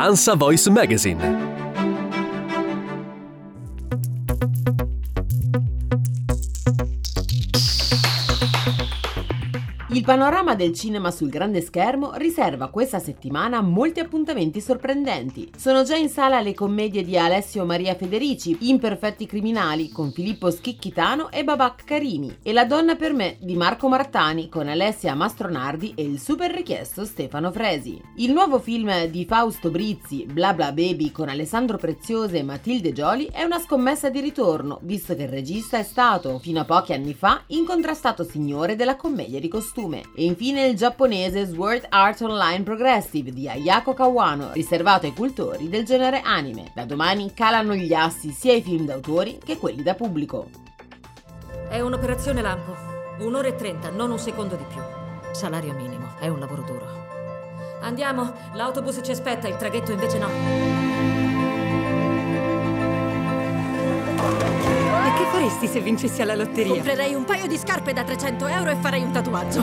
ANSA Voice Magazine. Panorama del cinema sul grande schermo riserva questa settimana molti appuntamenti sorprendenti. Sono già in sala le commedie di Alessio Maria Federici, Imperfetti criminali con Filippo Schicchitano e Babak Karimi, e La donna per me di Marco Martani con Alessia Mastronardi e il super richiesto Stefano Fresi. Il nuovo film di Fausto Brizzi, Bla Bla Baby con Alessandro Prezioso e Matilde Gioli è una scommessa di ritorno, visto che il regista è stato, fino a pochi anni fa, incontrastato signore della commedia di costume E infine il giapponese Sword Art Online Progressive di Ayako Kawano, riservato ai cultori del genere anime. Da domani calano gli assi sia ai film d'autori che quelli da pubblico. È un'operazione lampo. Un'ora e trenta, non un secondo di più. Salario minimo, è un lavoro duro. Andiamo, l'autobus ci aspetta, il traghetto invece no. Che faresti se vincessi alla lotteria? Comprerei un paio di scarpe da 300 euro e farei un tatuaggio.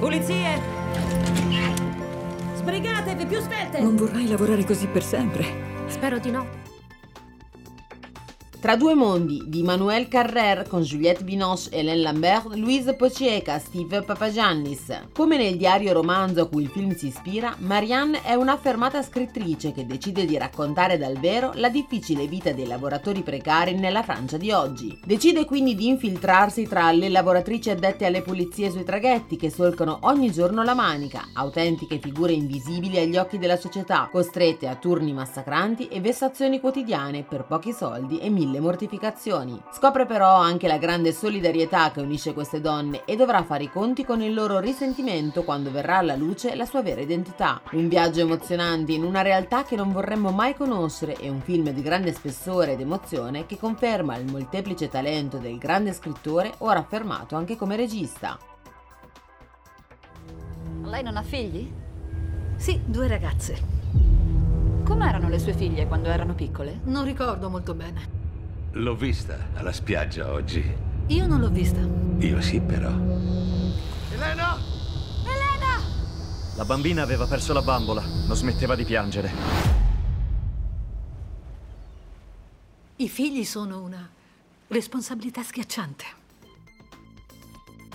Pulizie! Sbrigatevi, più svelte! Non vorrai lavorare così per sempre. Spero di no. Tra due mondi di Manuel Carrer con Juliette Binoche, Hélène Lambert, Louise Pocieca, Steve Papagiannis. Come nel diario romanzo a cui il film si ispira, Marianne è un'affermata scrittrice che decide di raccontare dal vero la difficile vita dei lavoratori precari nella Francia di oggi. Decide quindi di infiltrarsi tra le lavoratrici addette alle pulizie sui traghetti che solcano ogni giorno la manica, autentiche figure invisibili agli occhi della società, costrette a turni massacranti e vessazioni quotidiane per pochi soldi e mille mille mortificazioni. Scopre però anche la grande solidarietà che unisce queste donne e dovrà fare i conti con il loro risentimento quando verrà alla luce la sua vera identità. Un viaggio emozionante in una realtà che non vorremmo mai conoscere e un film di grande spessore ed emozione che conferma il molteplice talento del grande scrittore ora affermato anche come regista. Lei non ha figli? Sì, due ragazze. Com'erano le sue figlie quando erano piccole? Non ricordo molto bene. L'ho vista alla spiaggia oggi. Io non l'ho vista. Io sì, però. Elena! Elena! La bambina aveva perso la bambola, non smetteva di piangere. I figli sono una responsabilità schiacciante.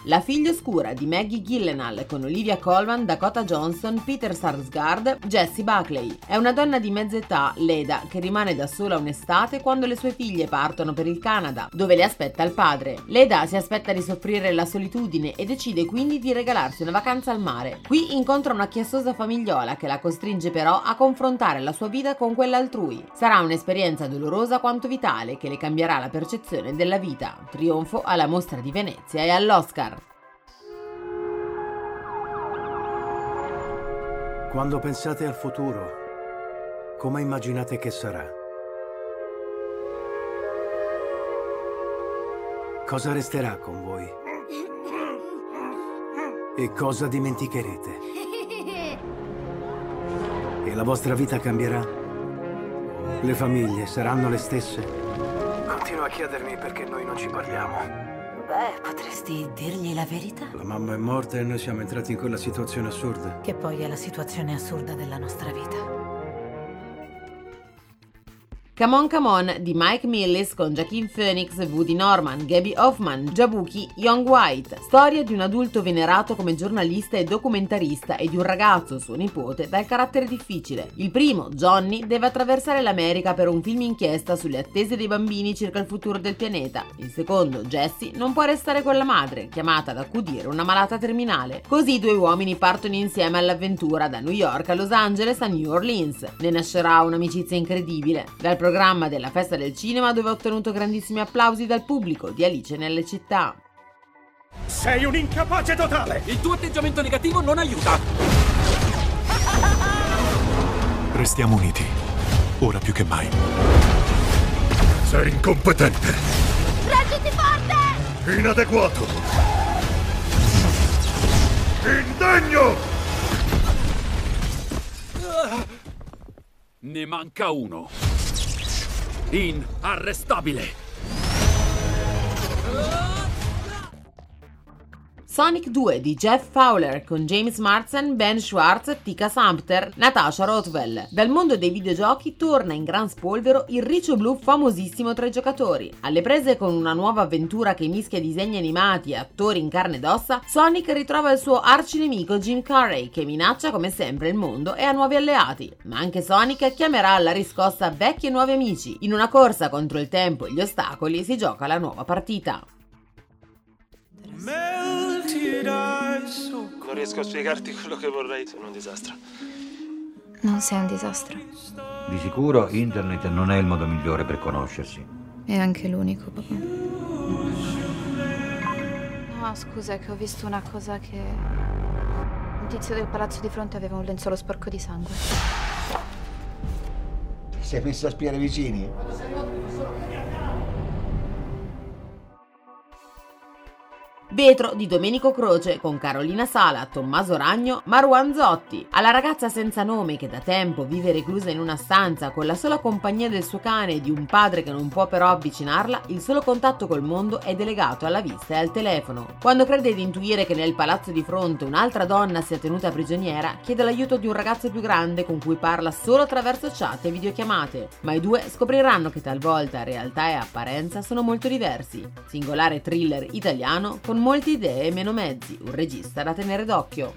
La figlia oscura di Maggie Gyllenhaal con Olivia Colman, Dakota Johnson, Peter Sarsgaard, Jessie Buckley. È una donna di mezza età, Leda, che rimane da sola un'estate quando le sue figlie partono per il Canada, dove le aspetta il padre. Leda si aspetta di soffrire la solitudine e decide quindi di regalarsi una vacanza al mare. Qui incontra una chiassosa famigliola che la costringe però a confrontare la sua vita con quella altrui. Sarà un'esperienza dolorosa quanto vitale che le cambierà la percezione della vita. Trionfo alla mostra di Venezia e all'Oscar. Quando pensate al futuro, come immaginate che sarà? Cosa resterà con voi? E cosa dimenticherete? E la vostra vita cambierà? Le famiglie saranno le stesse? Continuo a chiedermi perché noi non ci parliamo. Beh, potresti dirgli la verità. La mamma è morta e noi siamo entrati in quella situazione assurda. Che poi è la situazione assurda della nostra vita. Come On Come On di Mike Millis con Joaquin Phoenix, Woody Norman, Gabby Hoffman, Jabuki, Young White. Storia di un adulto venerato come giornalista e documentarista e di un ragazzo, suo nipote, dal carattere difficile. Il primo, Johnny, deve attraversare l'America per un film inchiesta sulle attese dei bambini circa il futuro del pianeta. Il secondo, Jesse, non può restare con la madre, chiamata ad accudire una malata terminale. Così i due uomini partono insieme all'avventura da New York a Los Angeles a New Orleans. Ne nascerà un'amicizia incredibile. Dal programma della festa del cinema dove ha ottenuto grandissimi applausi dal pubblico di Alice nelle città. Sei un incapace totale! Il tuo atteggiamento negativo non aiuta! Restiamo uniti, ora più che mai. Sei incompetente! Reggiti forte! Inadeguato! Indegno! Ne manca uno. Inarrestabile. Sonic 2 di Jeff Fowler con James Marsden, Ben Schwartz, Tika Sumpter, Natasha Rothwell. Dal mondo dei videogiochi torna in gran spolvero il riccio blu famosissimo tra i giocatori. Alle prese con una nuova avventura che mischia disegni animati e attori in carne ed ossa, Sonic ritrova il suo arcinemico Jim Carrey che minaccia come sempre il mondo e ha nuovi alleati. Ma anche Sonic chiamerà alla riscossa vecchi e nuovi amici. In una corsa contro il tempo e gli ostacoli si gioca la nuova partita. Non riesco a spiegarti quello che vorrei, sono un disastro. Non sei un disastro. Di sicuro internet non è il modo migliore per conoscersi. È anche l'unico, papà. No, scusa, è che ho visto una cosa che... Un tizio del palazzo di fronte aveva un lenzuolo sporco di sangue. Ti sei messo a spiare vicini? Vetro di Domenico Croce con Carolina Sala, Tommaso Ragno, Marwan Zotti. Alla ragazza senza nome che da tempo vive reclusa in una stanza con la sola compagnia del suo cane e di un padre che non può però avvicinarla, il solo contatto col mondo è delegato alla vista e al telefono. Quando crede di intuire che nel palazzo di fronte un'altra donna sia tenuta prigioniera, chiede l'aiuto di un ragazzo più grande con cui parla solo attraverso chat e videochiamate. Ma i due scopriranno che talvolta realtà e apparenza sono molto diversi. Singolare thriller italiano con molte idee e meno mezzi, un regista da tenere d'occhio.